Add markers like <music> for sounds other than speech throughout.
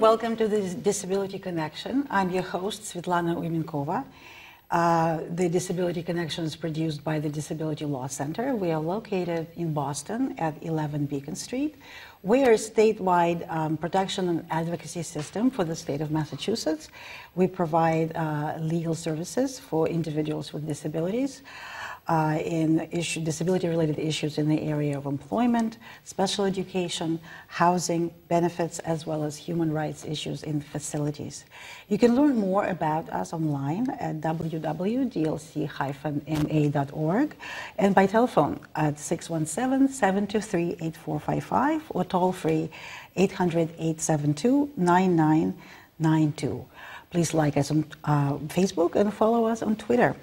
Welcome to the Disability Connection. I'm your host, Svetlana Uymenkova. Uh, the Disability Connection is produced by the Disability Law Center. We are located in Boston at 11 Beacon Street. We are a statewide um, protection and advocacy system for the state of Massachusetts. We provide uh, legal services for individuals with disabilities uh, in issue, disability-related issues in the area of employment, special education, housing, benefits, as well as human rights issues in facilities. You can learn more about us online at www.dlc-ma.org and by telephone at 617-723-8455 or toll-free 800-872-9992. Please like us on uh, Facebook and follow us on Twitter.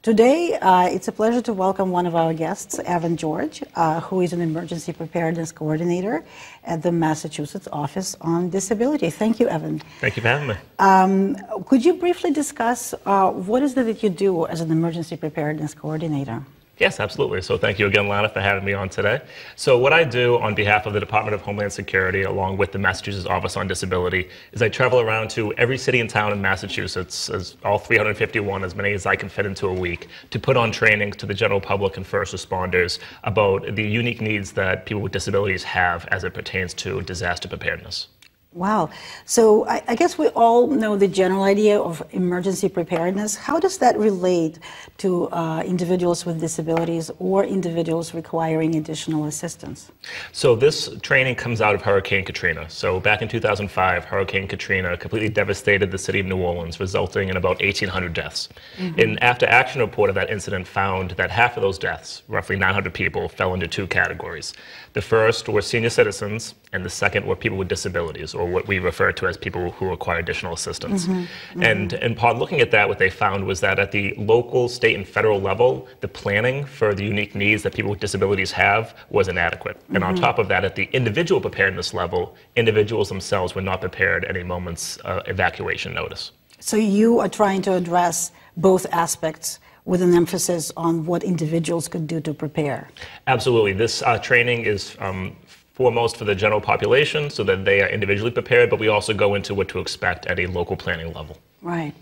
Today, uh, it's a pleasure to welcome one of our guests, Evan George, uh, who is an emergency preparedness coordinator at the Massachusetts Office on Disability. Thank you, Evan. Thank you for having me. Um, could you briefly discuss uh, what is it that you do as an emergency preparedness coordinator? Yes, absolutely. So thank you again, Lana, for having me on today. So what I do on behalf of the Department of Homeland Security, along with the Massachusetts Office on Disability, is I travel around to every city and town in Massachusetts, as all 351, as many as I can fit into a week, to put on training to the general public and first responders about the unique needs that people with disabilities have as it pertains to disaster preparedness. Wow. So I, I, guess we all know the general idea of emergency preparedness. How does that relate to uh, individuals with disabilities or individuals requiring additional assistance? So this training comes out of Hurricane Katrina. So back in 2005, Hurricane Katrina completely devastated the city of New Orleans, resulting in about 1,800 deaths. Mm-hmm. An after action report of that incident found that half of those deaths, roughly 900 people, fell into two categories. The first were senior citizens, and the second were people with disabilities, or what we refer to as people who require additional assistance. Mm-hmm. Mm-hmm. And in part, looking at that, what they found was that at the local, state, and federal level, the planning for the unique needs that people with disabilities have was inadequate. Mm-hmm. And on mm-hmm. top of that, at the individual preparedness level, individuals themselves were not prepared at a moment's uh, evacuation notice. So you are trying to address both aspects with an emphasis on what individuals could do to prepare. Absolutely. This uh, training is um, foremost for the general population so that they are individually prepared, but we also go into what to expect at a local planning level. Right.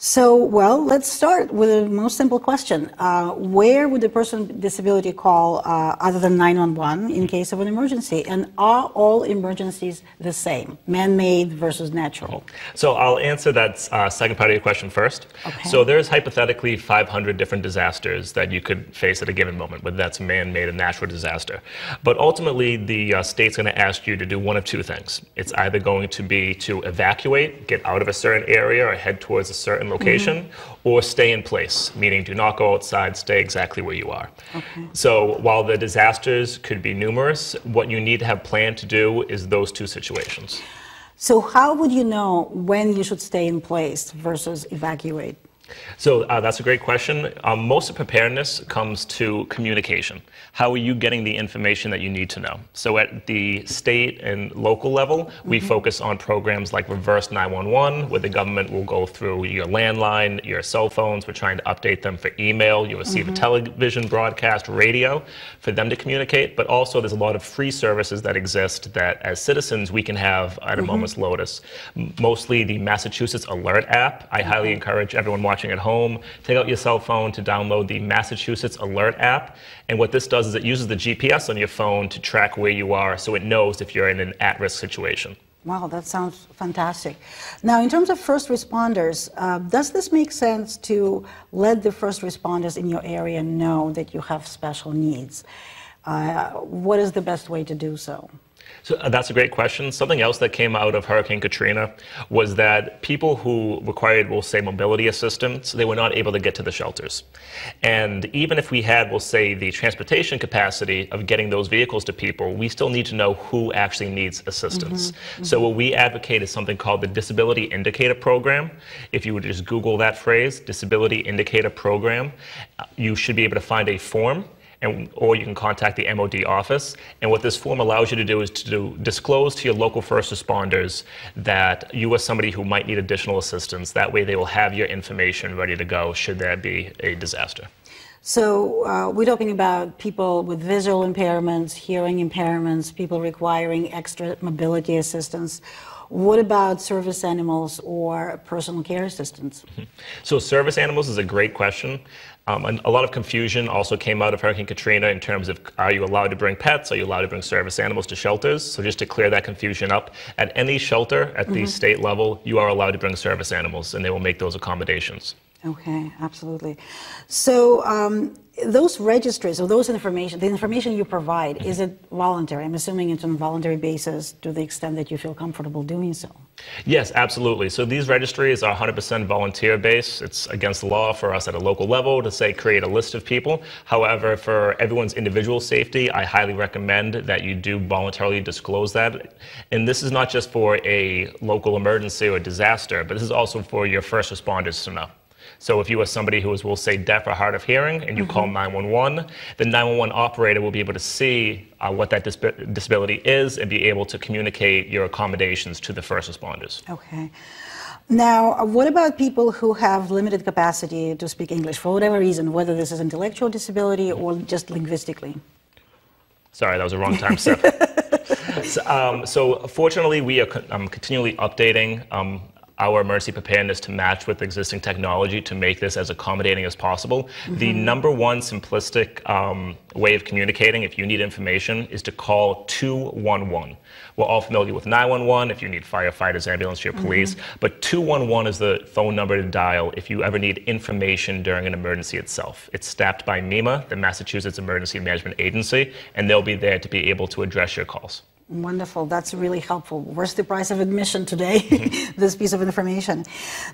So, well, let's start with the most simple question. Uh, where would the person with disability call uh, other than 911 in case of an emergency? And are all emergencies the same, man-made versus natural? So I'll answer that uh, second part of your question first. Okay. So there's hypothetically 500 different disasters that you could face at a given moment, whether that's man-made or natural disaster. But ultimately, the uh, state's going to ask you to do one of two things. It's either going to be to evacuate, get out of a certain area, or head towards a certain location mm-hmm. or stay in place, meaning do not go outside, stay exactly where you are. Okay. So while the disasters could be numerous, what you need to have planned to do is those two situations. So, how would you know when you should stay in place versus evacuate? So uh, that's a great question. Um, most of preparedness comes to communication. How are you getting the information that you need to know? So at the state and local level, mm-hmm. we focus on programs like Reverse 911, where the government will go through your landline, your cell phones. We're trying to update them for email. You receive mm-hmm. a television broadcast, radio, for them to communicate. But also, there's a lot of free services that exist that, as citizens, we can have at a mm-hmm. moment's notice. Mostly the Massachusetts Alert app. I highly encourage everyone watching watching at home, take out your cell phone to download the Massachusetts Alert app. And what this does is it uses the GPS on your phone to track where you are so it knows if you're in an at risk situation. Wow, that sounds fantastic. Now, in terms of first responders, uh, does this make sense to let the first responders in your area know that you have special needs? Uh, what is the best way to do so? So uh, that's a great question. Something else that came out of Hurricane Katrina was that people who required, we'll say, mobility assistance, they were not able to get to the shelters. And even if we had, we'll say, the transportation capacity of getting those vehicles to people, we still need to know who actually needs assistance. Mm-hmm. Mm-hmm. So what we advocate is something called the Disability Indicator Program. If you would just Google that phrase, Disability Indicator Program, uh, you should be able to find a form and, or you can contact the MOD office. And what this form allows you to do is to do, disclose to your local first responders that you are somebody who might need additional assistance. That way, they will have your information ready to go should there be a disaster. So uh, we're talking about people with visual impairments, hearing impairments, people requiring extra mobility assistance. What about service animals or personal care assistants? So, service animals is a great question. Um, and a lot of confusion also came out of Hurricane Katrina in terms of are you allowed to bring pets? Are you allowed to bring service animals to shelters? So, just to clear that confusion up, at any shelter at the mm-hmm. state level, you are allowed to bring service animals and they will make those accommodations. Okay, absolutely. So, um, those registries or those information, the information you provide, is it voluntary? I'm assuming it's on a voluntary basis to the extent that you feel comfortable doing so. Yes, absolutely. So these registries are 100% volunteer based. It's against the law for us at a local level to say create a list of people. However, for everyone's individual safety, I highly recommend that you do voluntarily disclose that. And this is not just for a local emergency or disaster, but this is also for your first responders to know. So if you are somebody who is, we'll say, deaf or hard of hearing, and you mm-hmm. call 911, the 911 operator will be able to see uh, what that dis- disability is and be able to communicate your accommodations to the first responders. Okay. Now, uh, what about people who have limited capacity to speak English for whatever reason, whether this is intellectual disability or just linguistically? Sorry, that was a wrong time step. <laughs> so, um, so, fortunately, we are um, continually updating um, our emergency preparedness to match with existing technology to make this as accommodating as possible. Mm-hmm. The number one simplistic um, way of communicating, if you need information, is to call 211. We're all familiar with 911 if you need firefighters, ambulance, your police, mm-hmm. but 211 is the phone number to dial if you ever need information during an emergency itself. It's staffed by MEMA, the Massachusetts Emergency Management Agency, and they'll be there to be able to address your calls. Wonderful. That's really helpful. Where's the price of admission today? <laughs> this piece of information.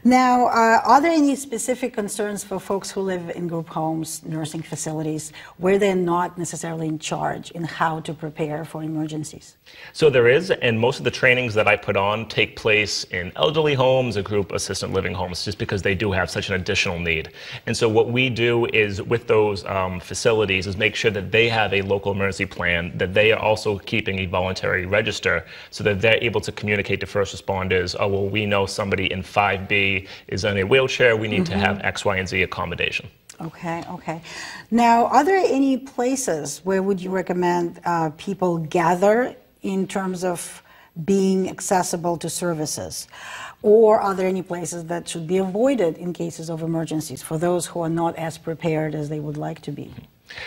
Now, uh, are there any specific concerns for folks who live in group homes, nursing facilities, where they're not necessarily in charge in how to prepare for emergencies? So there is, and most of the trainings that I put on take place in elderly homes or group assistant living homes, just because they do have such an additional need. And so what we do is with those um, facilities is make sure that they have a local emergency plan, that they are also keeping a voluntary military register so that they're able to communicate to first responders, oh, well, we know somebody in 5B is in a wheelchair, we need mm-hmm. to have X, Y, and Z accommodation. Okay, okay. Now, are there any places where would you recommend uh, people gather in terms of being accessible to services? Or are there any places that should be avoided in cases of emergencies for those who are not as prepared as they would like to be?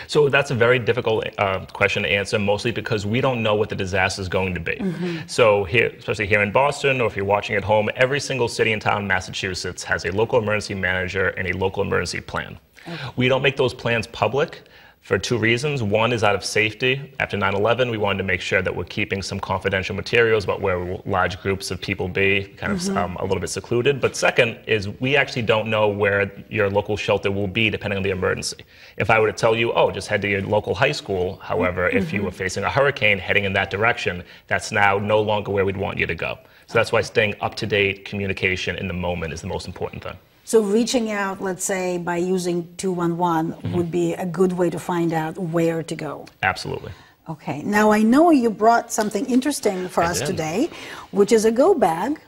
So that's a very difficult uh, question to answer, mostly because we don't know what the disaster is going to be. Mm-hmm. So here, especially here in Boston, or if you're watching at home, every single city and town in Massachusetts has a local emergency manager and a local emergency plan. Okay. We don't make those plans public for two reasons. One is out of safety. After 9 11, we wanted to make sure that we're keeping some confidential materials about where large groups of people be, kind of mm-hmm. um, a little bit secluded. But second is we actually don't know where your local shelter will be depending on the emergency. If I were to tell you, oh, just head to your local high school, however, mm-hmm. if you mm-hmm. were facing a hurricane heading in that direction, that's now no longer where we'd want you to go. So that's why staying up to date communication in the moment is the most important thing. So reaching out, let's say, by using 211 mm-hmm. would be a good way to find out where to go. Absolutely. Okay. Now I know you brought something interesting for I us did. today, which is a go bag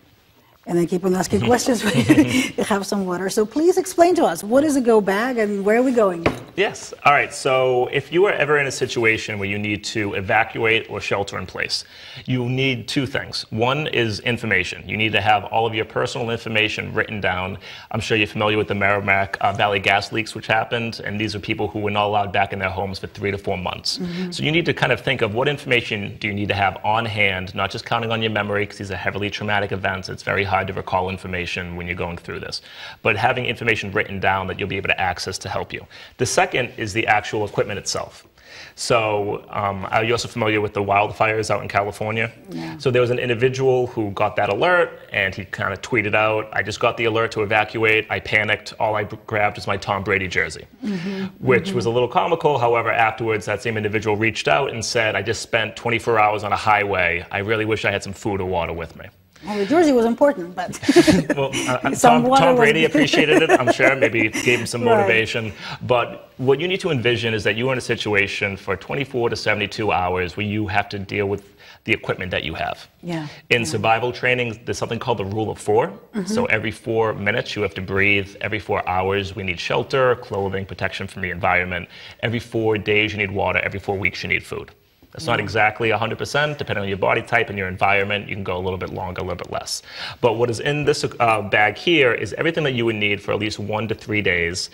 and I keep on asking <laughs> questions. you <laughs> have some water. So please explain to us what is a go bag and where are we going? Yes. All right. So if you are ever in a situation where you need to evacuate or shelter in place, you need two things. One is information. You need to have all of your personal information written down. I'm sure you're familiar with the Merrimack uh, Valley gas leaks, which happened, and these are people who were not allowed back in their homes for three to four months. Mm-hmm. So you need to kind of think of what information do you need to have on hand, not just counting on your memory, because these are heavily traumatic events. It's very hard hard to recall information when you're going through this. But having information written down that you'll be able to access to help you. The second is the actual equipment itself. So, um, are you also familiar with the wildfires out in California? Yeah. So, there was an individual who got that alert and he kind of tweeted out, I just got the alert to evacuate. I panicked. All I grabbed was my Tom Brady jersey, mm-hmm. which mm-hmm. was a little comical. However, afterwards, that same individual reached out and said, I just spent 24 hours on a highway. I really wish I had some food or water with me. Well, the jersey was important, but <laughs> well, uh, uh <laughs> Tom, Tom, Brady appreciated it. I'm sure. Maybe gave him some <laughs> motivation. Right. But what you need to envision is that you are in a situation for 24 to 72 hours where you have to deal with the equipment that you have. Yeah. In yeah. survival training, there's something called the rule of 4 mm-hmm. So every four minutes you have to breathe. Every four hours we need shelter, clothing, protection from the environment. Every four days you need water. Every four weeks you need food. That's not exactly 100%, depending on your body type and your environment. You can go a little bit longer, a little bit less. But what is in this uh, bag here is everything that you would need for at least one to three days,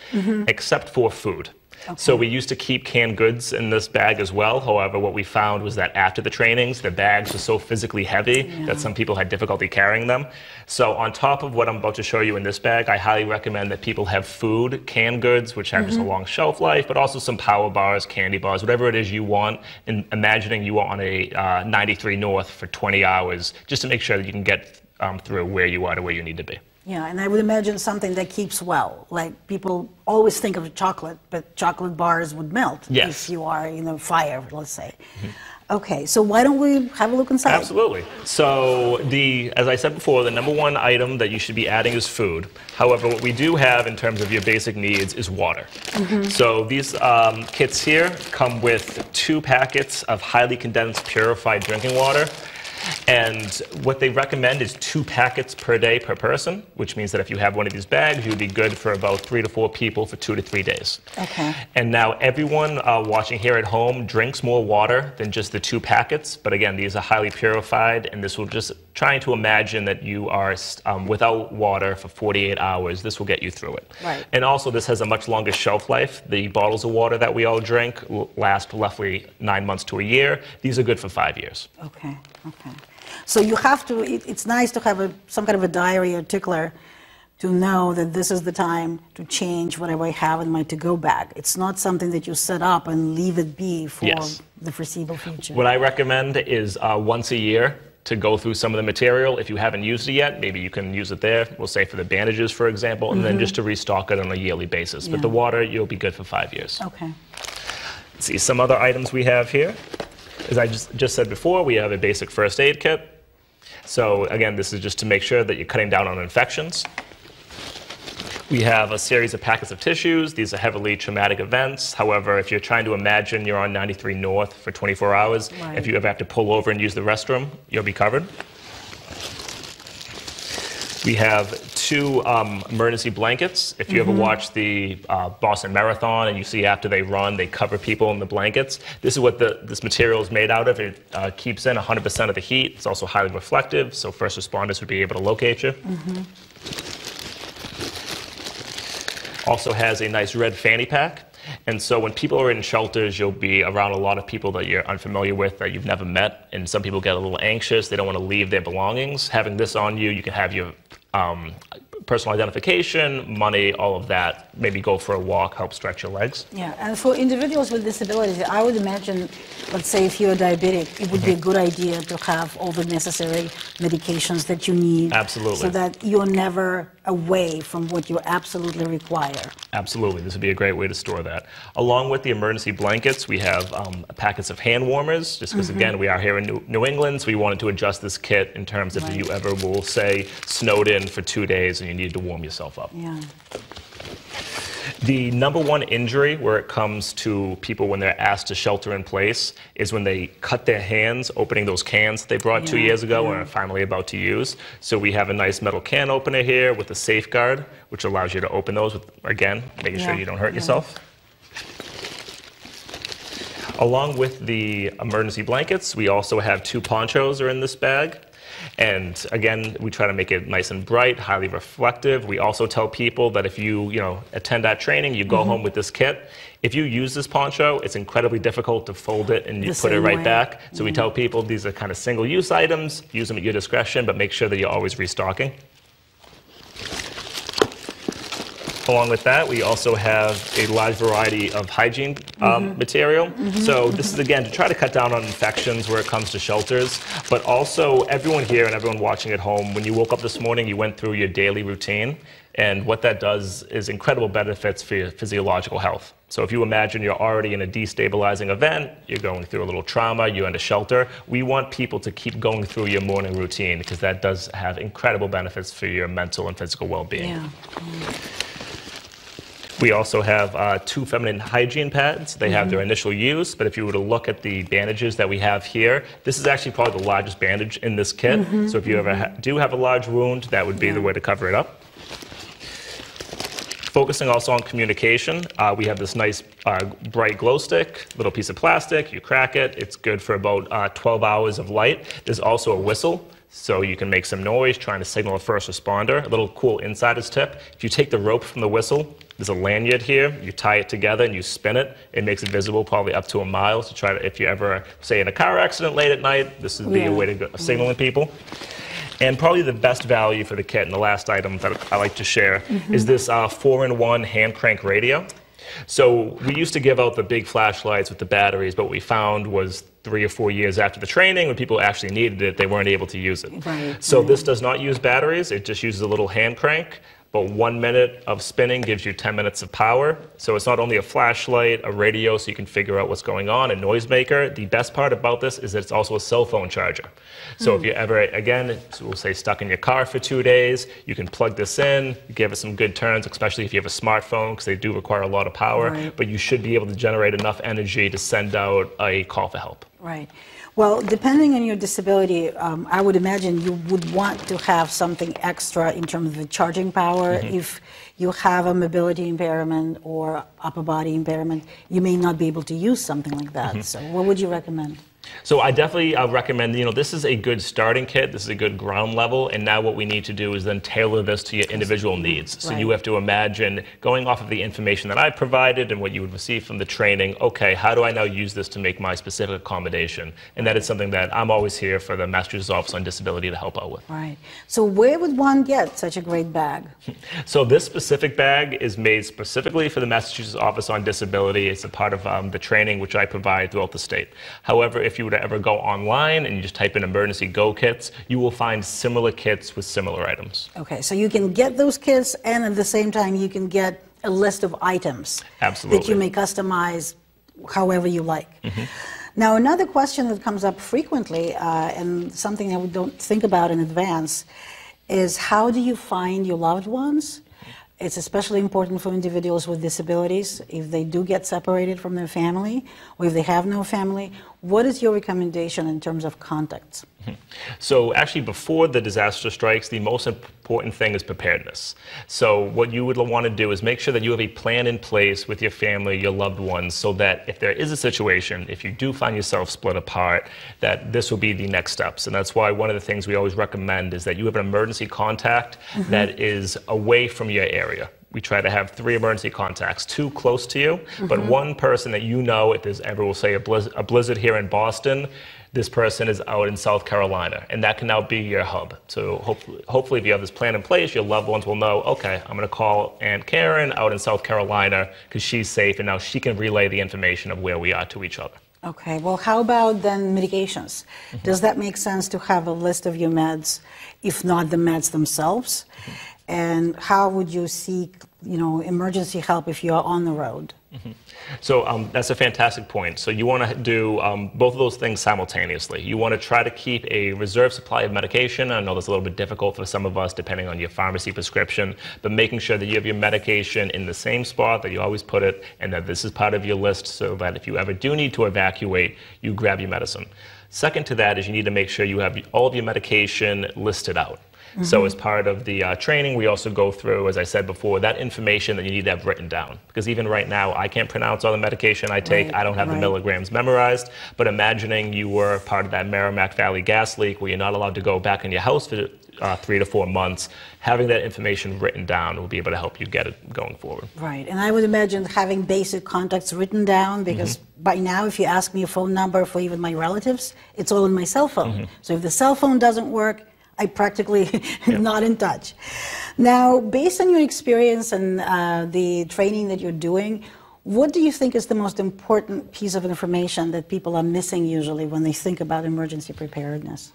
except for food. So we used to keep canned goods in this bag as well. However, what we found was that after the trainings, the bags were so physically heavy that some people had difficulty carrying them. So on top of what I'm about to show you in this bag, I highly recommend that people have food, canned goods, which have just a long shelf life, but also some power bars, candy bars, whatever it is you want. And imagining you are on a uh, 93 North for 20 hours, just to make sure that you can get um, through where you are to where you need to be. Yeah, and I would imagine something that keeps well. Like people always think of chocolate, but chocolate bars would melt Yes. if you are in a fire, let's say. Okay, so why don't we have a look inside? Absolutely. So the, as I said before, the number one item that you should be adding is food. However, what we do have in terms of your basic needs is water. So these um, kits here come with two packets of highly condensed purified drinking water. And what they recommend is two packets per day per person, which means that if you have one of these bags, you'd be good for about three to four people for two to three days. Okay. And now everyone uh, watching here at home drinks more water than just the two packets. But again, these are highly purified, and this will just trying to imagine that you are um, without water for 48 hours. This will get you through it. Right. And also, this has a much longer shelf life. The bottles of water that we all drink last roughly nine months to a year. These are good for five years. Okay, okay. So you have to, it, it's nice to have a, some kind of a diary or tickler to know that this is the time to change whatever I have in my to go bag. It's not something that you set up and leave it be for Yes. the foreseeable future. What I recommend is uh, once a year to go through some of the material. If you haven't used it yet, maybe you can use it there. We'll say for the bandages, for example, and then just to restock it on a yearly basis. But the water, you'll be good for five years. okay. Let's See some other items we have here. As I just, just said before, we have a basic first aid kit. So again, this is just to make sure that you're cutting down on infections. We have a series of packets of tissues. These are heavily traumatic events. However, if you're trying to imagine you're on 93 North for 24 hours, Right. if you ever have to pull over and use the restroom, you'll be covered. We have two um, emergency blankets. If you ever watch the uh, Boston Marathon and you see after they run, they cover people in the blankets. This is what the, this material is made out of. It uh, keeps in 100% of the heat. It's also highly reflective, so first responders would be able to locate you. Also has a nice red fanny pack. And so when people are in shelters, you'll be around a lot of people that you're unfamiliar with, that you've never met. And some people get a little anxious. They don't want to leave their belongings. Having this on you, you can have your um, personal identification, money, all of that. Maybe go for a walk, help stretch your legs. Yeah, and for individuals with disabilities, I would imagine, let's say if you're diabetic, it would be a good idea to have all the necessary medications that you need. Absolutely. So that you're never away from what you absolutely require. Absolutely, this would be a great way to store that. Along with the emergency blankets, we have um, packets of hand warmers, just because, again, we are here in New, New England, so we wanted to adjust this kit in terms of if you ever will say snowed in for two days and you need to warm yourself up. Yeah. The number one injury where it comes to people when they're asked to shelter in place is when they cut their hands opening those cans they brought two years ago yeah. and are finally about to use. So we have a nice metal can opener here with a safeguard, which allows you to open those with, again, making sure you don't hurt yeah. yourself. Along with the emergency blankets, we also have two ponchos are in this bag. And again, we try to make it nice and bright, highly reflective. We also tell people that if you, you know, attend that training, you Mm-hmm. go home with this kit. If you use this poncho, it's incredibly difficult to fold it and you The put it right way. back. So we tell people these are kind of single-use items. Use them at your discretion, but make sure that you're always restocking. Along with that, we also have a large variety of hygiene um, mm-hmm. material. Mm-hmm. So this is again to try to cut down on infections where it comes to shelters, but also everyone here and everyone watching at home, when you woke up this morning, you went through your daily routine, and what that does is incredible benefits for your physiological health. So if you imagine you're already in a destabilizing event, you're going through a little trauma, you're in a shelter, we want people to keep going through your morning routine because that does have incredible benefits for your mental and physical well-being. Yeah. Mm. We also have uh, two feminine hygiene pads. They have their initial use, but if you were to look at the bandages that we have here, this is actually probably the largest bandage in this kit. So if you ever ha- do have a large wound, that would be the way to cover it up. Focusing also on communication, uh, we have this nice uh, bright glow stick, little piece of plastic. You crack it. It's good for about uh, 12 hours of light. There's also a whistle, so you can make some noise trying to signal a first responder. A little cool insider's tip: if you take the rope from the whistle, there's a lanyard here. You tie it together and you spin it. It makes it visible, probably up to a mile. To try to, if you ever say in a car accident late at night, this would be Yeah. a way to go, signaling people. And probably the best value for the kit, and the last item that I like to share, is this uh, four-in-one hand crank radio. So we used to give out the big flashlights with the batteries, but what we found was three or four years after the training, when people actually needed it, they weren't able to use it. Right, So this mm. does not use batteries; it just uses a little hand crank. But one minute of spinning gives you 10 minutes of power. So it's not only a flashlight, a radio, so you can figure out what's going on, a noisemaker. The best part about this is that it's also a cell phone charger. So if you're hmm. ever, again, we'll say stuck in your car for two days, you can plug this in, give it some good turns, especially if you have a smartphone, because they do require a lot of power. Right. But you should be able to generate enough energy to send out a call for help. Right. Well, depending on your disability, um, I would imagine you would want to have something extra in terms of the charging power. If you have a mobility impairment or upper body impairment, you may not be able to use something like that. So, what would you recommend? So I definitely uh, recommend, you know, this is a good starting kit. This is a good ground level. And now what we need to do is then tailor this to your individual needs. So you have to imagine going off of the information that I provided and what you would receive from the training, okay, how do I now use this to make my specific accommodation? And that is something that I'm always here for the Massachusetts Office on Disability to help out with. Right. So, where would one get such a great bag? <laughs> So this specific bag is made specifically for the Massachusetts Office on Disability. It's a part of um, the training which I provide throughout the state. However, if you were to ever go online and you just type in emergency go kits, you will find similar kits with similar items. Okay, so you can get those kits, and at the same time, you can get a list of items that you may customize however you like. Now, another question that comes up frequently, uh, and something that we don't think about in advance, is how do you find your loved ones? It's especially important for individuals with disabilities if they do get separated from their family or if they have no family. What is your recommendation in terms of contacts? So actually, before the disaster strikes, the most important thing is preparedness. So what you would want to do is make sure that you have a plan in place with your family, your loved ones, so that if there is a situation, if you do find yourself split apart, that this will be the next steps. And that's why one of the things we always recommend is that you have an emergency contact mm-hmm. that is away from your area. We try to have three emergency contacts, two close to you, but mm-hmm. one person that you know, if there's ever, we'll say, a blizzard, a blizzard here in Boston, this person is out in South Carolina, and that can now be your hub. So hopefully, hopefully, if you have this plan in place, your loved ones will know, okay, I'm going to call Aunt Karen out in South Carolina because she's safe, and now she can relay the information of where we are to each other. Okay, well, how about then medications? Mm-hmm. Does that make sense to have a list of your meds, if not the meds themselves? Mm-hmm. And how would you seek, you know, emergency help if you are on the road? So um, that's a fantastic point. So you want to do um, both of those things simultaneously. You want to try to keep a reserve supply of medication. I know that's a little bit difficult for some of us, depending on your pharmacy prescription, but making sure that you have your medication in the same spot that you always put it, and that this is part of your list, so that if you ever do need to evacuate, you grab your medicine. Second to that is you need to make sure you have all of your medication listed out. So, as part of the uh, training, we also go through, as I said before, that information that you need to have written down. Because even right now, I can't pronounce all the medication I take. Right, I don't have the milligrams memorized. But imagining you were part of that Merrimack Valley gas leak where you're not allowed to go back in your house for uh, three to four months, having that information written down will be able to help you get it going forward. Right, and I would imagine having basic contacts written down because by now, if you ask me a phone number for even my relatives, it's all on my cell phone. So if the cell phone doesn't work, I practically <laughs> not in touch. Now, based on your experience and uh, the training that you're doing, what do you think is the most important piece of information that people are missing usually when they think about emergency preparedness?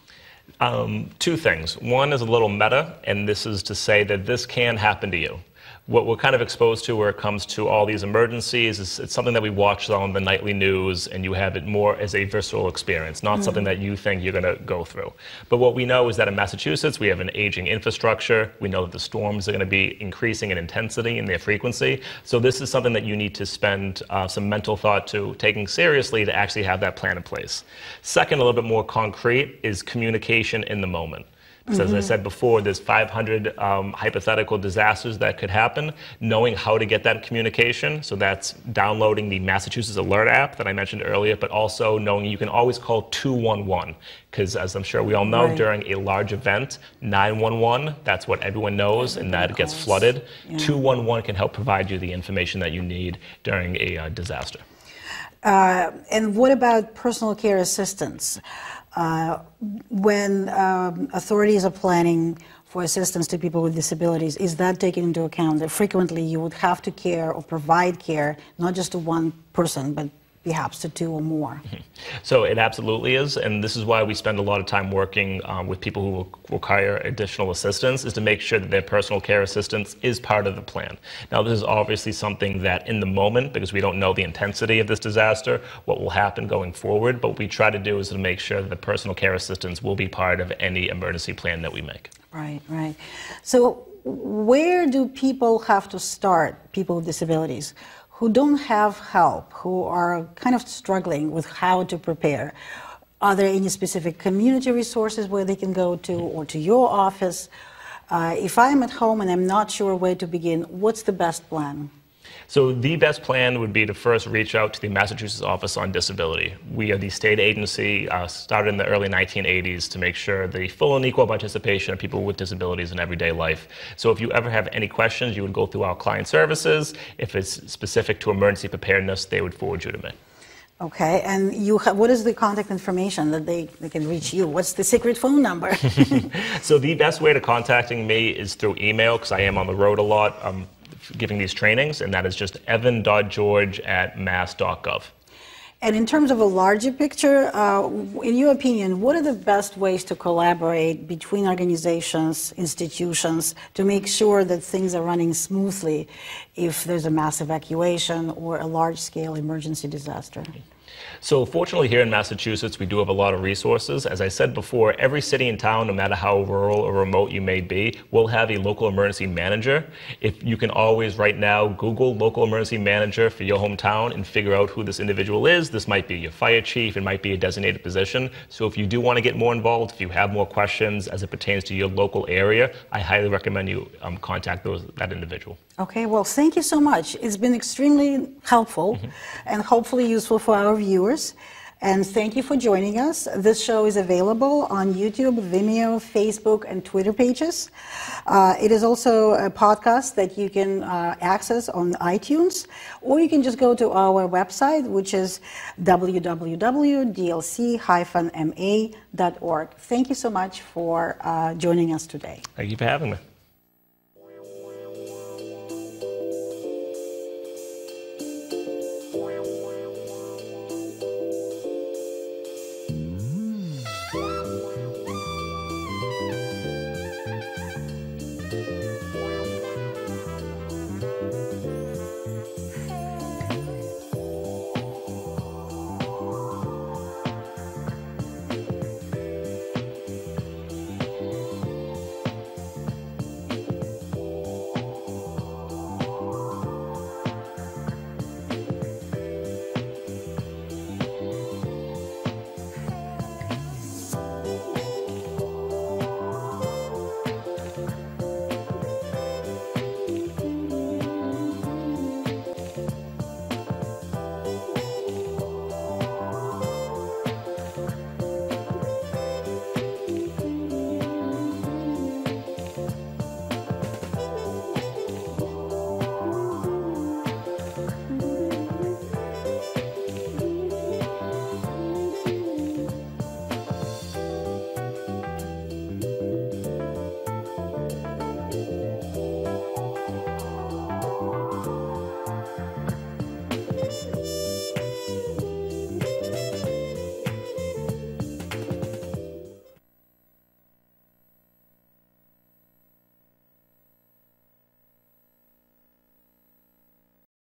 Um, two things. One is a little meta, and this is to say that this can happen to you. What we're kind of exposed to where it comes to all these emergencies is it's something that we watch on the nightly news, and you have it more as a visceral experience, not something that you think you're going to go through. But what we know is that in Massachusetts, we have an aging infrastructure. We know that the storms are going to be increasing in intensity and their frequency. So this is something that you need to spend uh, some mental thought to taking seriously to actually have that plan in place. Second, a little bit more concrete, is communication in the moment. So as I said before, there's 500 um, hypothetical disasters that could happen. Knowing how to get that communication, so that's downloading the Massachusetts Alert app that I mentioned earlier, but also knowing you can always call 211 because as I'm sure we all know, Right. during a large event, 911, that's what everyone knows, and that gets flooded. Yeah. 211 can help provide you the information that you need during a uh, disaster. Uh, and what about personal care assistance? Uh, when um, authorities are planning for assistance to people with disabilities, is that taken into account? That frequently you would have to care or provide care not just to one person, but perhaps to two or more. <laughs> So it absolutely is, and this is why we spend a lot of time working um, with people who will require additional assistance, is to make sure that their personal care assistance is part of the plan. Now, this is obviously something that in the moment, because we don't know the intensity of this disaster, what will happen going forward, but what we try to do is to make sure that the personal care assistance will be part of any emergency plan that we make. Right, right. So, where do people have to start, people with disabilities, who don't have help, who are kind of struggling with how to prepare? Are there any specific community resources where they can go to, or to your office? Uh, if I'm at home and I'm not sure where to begin, what's the best plan? So the best plan would be to first reach out to the Massachusetts Office on Disability. We are the state agency, uh, started in the early 1980s to make sure the full and equal participation of people with disabilities in everyday life. So if you ever have any questions, you would go through our client services. If it's specific to emergency preparedness, they would forward you to me. Okay, and you ha- what is the contact information that they, they can reach you? What's the secret phone number? <laughs> So the best way to contacting me is through email because I am on the road a lot um, giving these trainings, and that is just evan.george at mass.gov. And in terms of a larger picture, uh, in your opinion, what are the best ways to collaborate between organizations, institutions, to make sure that things are running smoothly if there's a mass evacuation or a large scale emergency disaster? So, fortunately, here in Massachusetts, we do have a lot of resources. As I said before, every city and town, no matter how rural or remote you may be, will have a local emergency manager. If you can always, right now, Google local emergency manager for your hometown and figure out who this individual is. This might be your fire chief, it might be a designated position. So, if you do want to get more involved, if you have more questions as it pertains to your local area, I highly recommend you um, contact those, that individual. Okay, well, thank you so much. It's been extremely helpful and hopefully useful for our viewers. And thank you for joining us. This show is available on YouTube, Vimeo, Facebook, and Twitter pages. Uh, it is also a podcast that you can uh, access on iTunes, or you can just go to our website, which is www.dlc-ma.org. Thank you so much for uh, joining us today. Thank you for having me.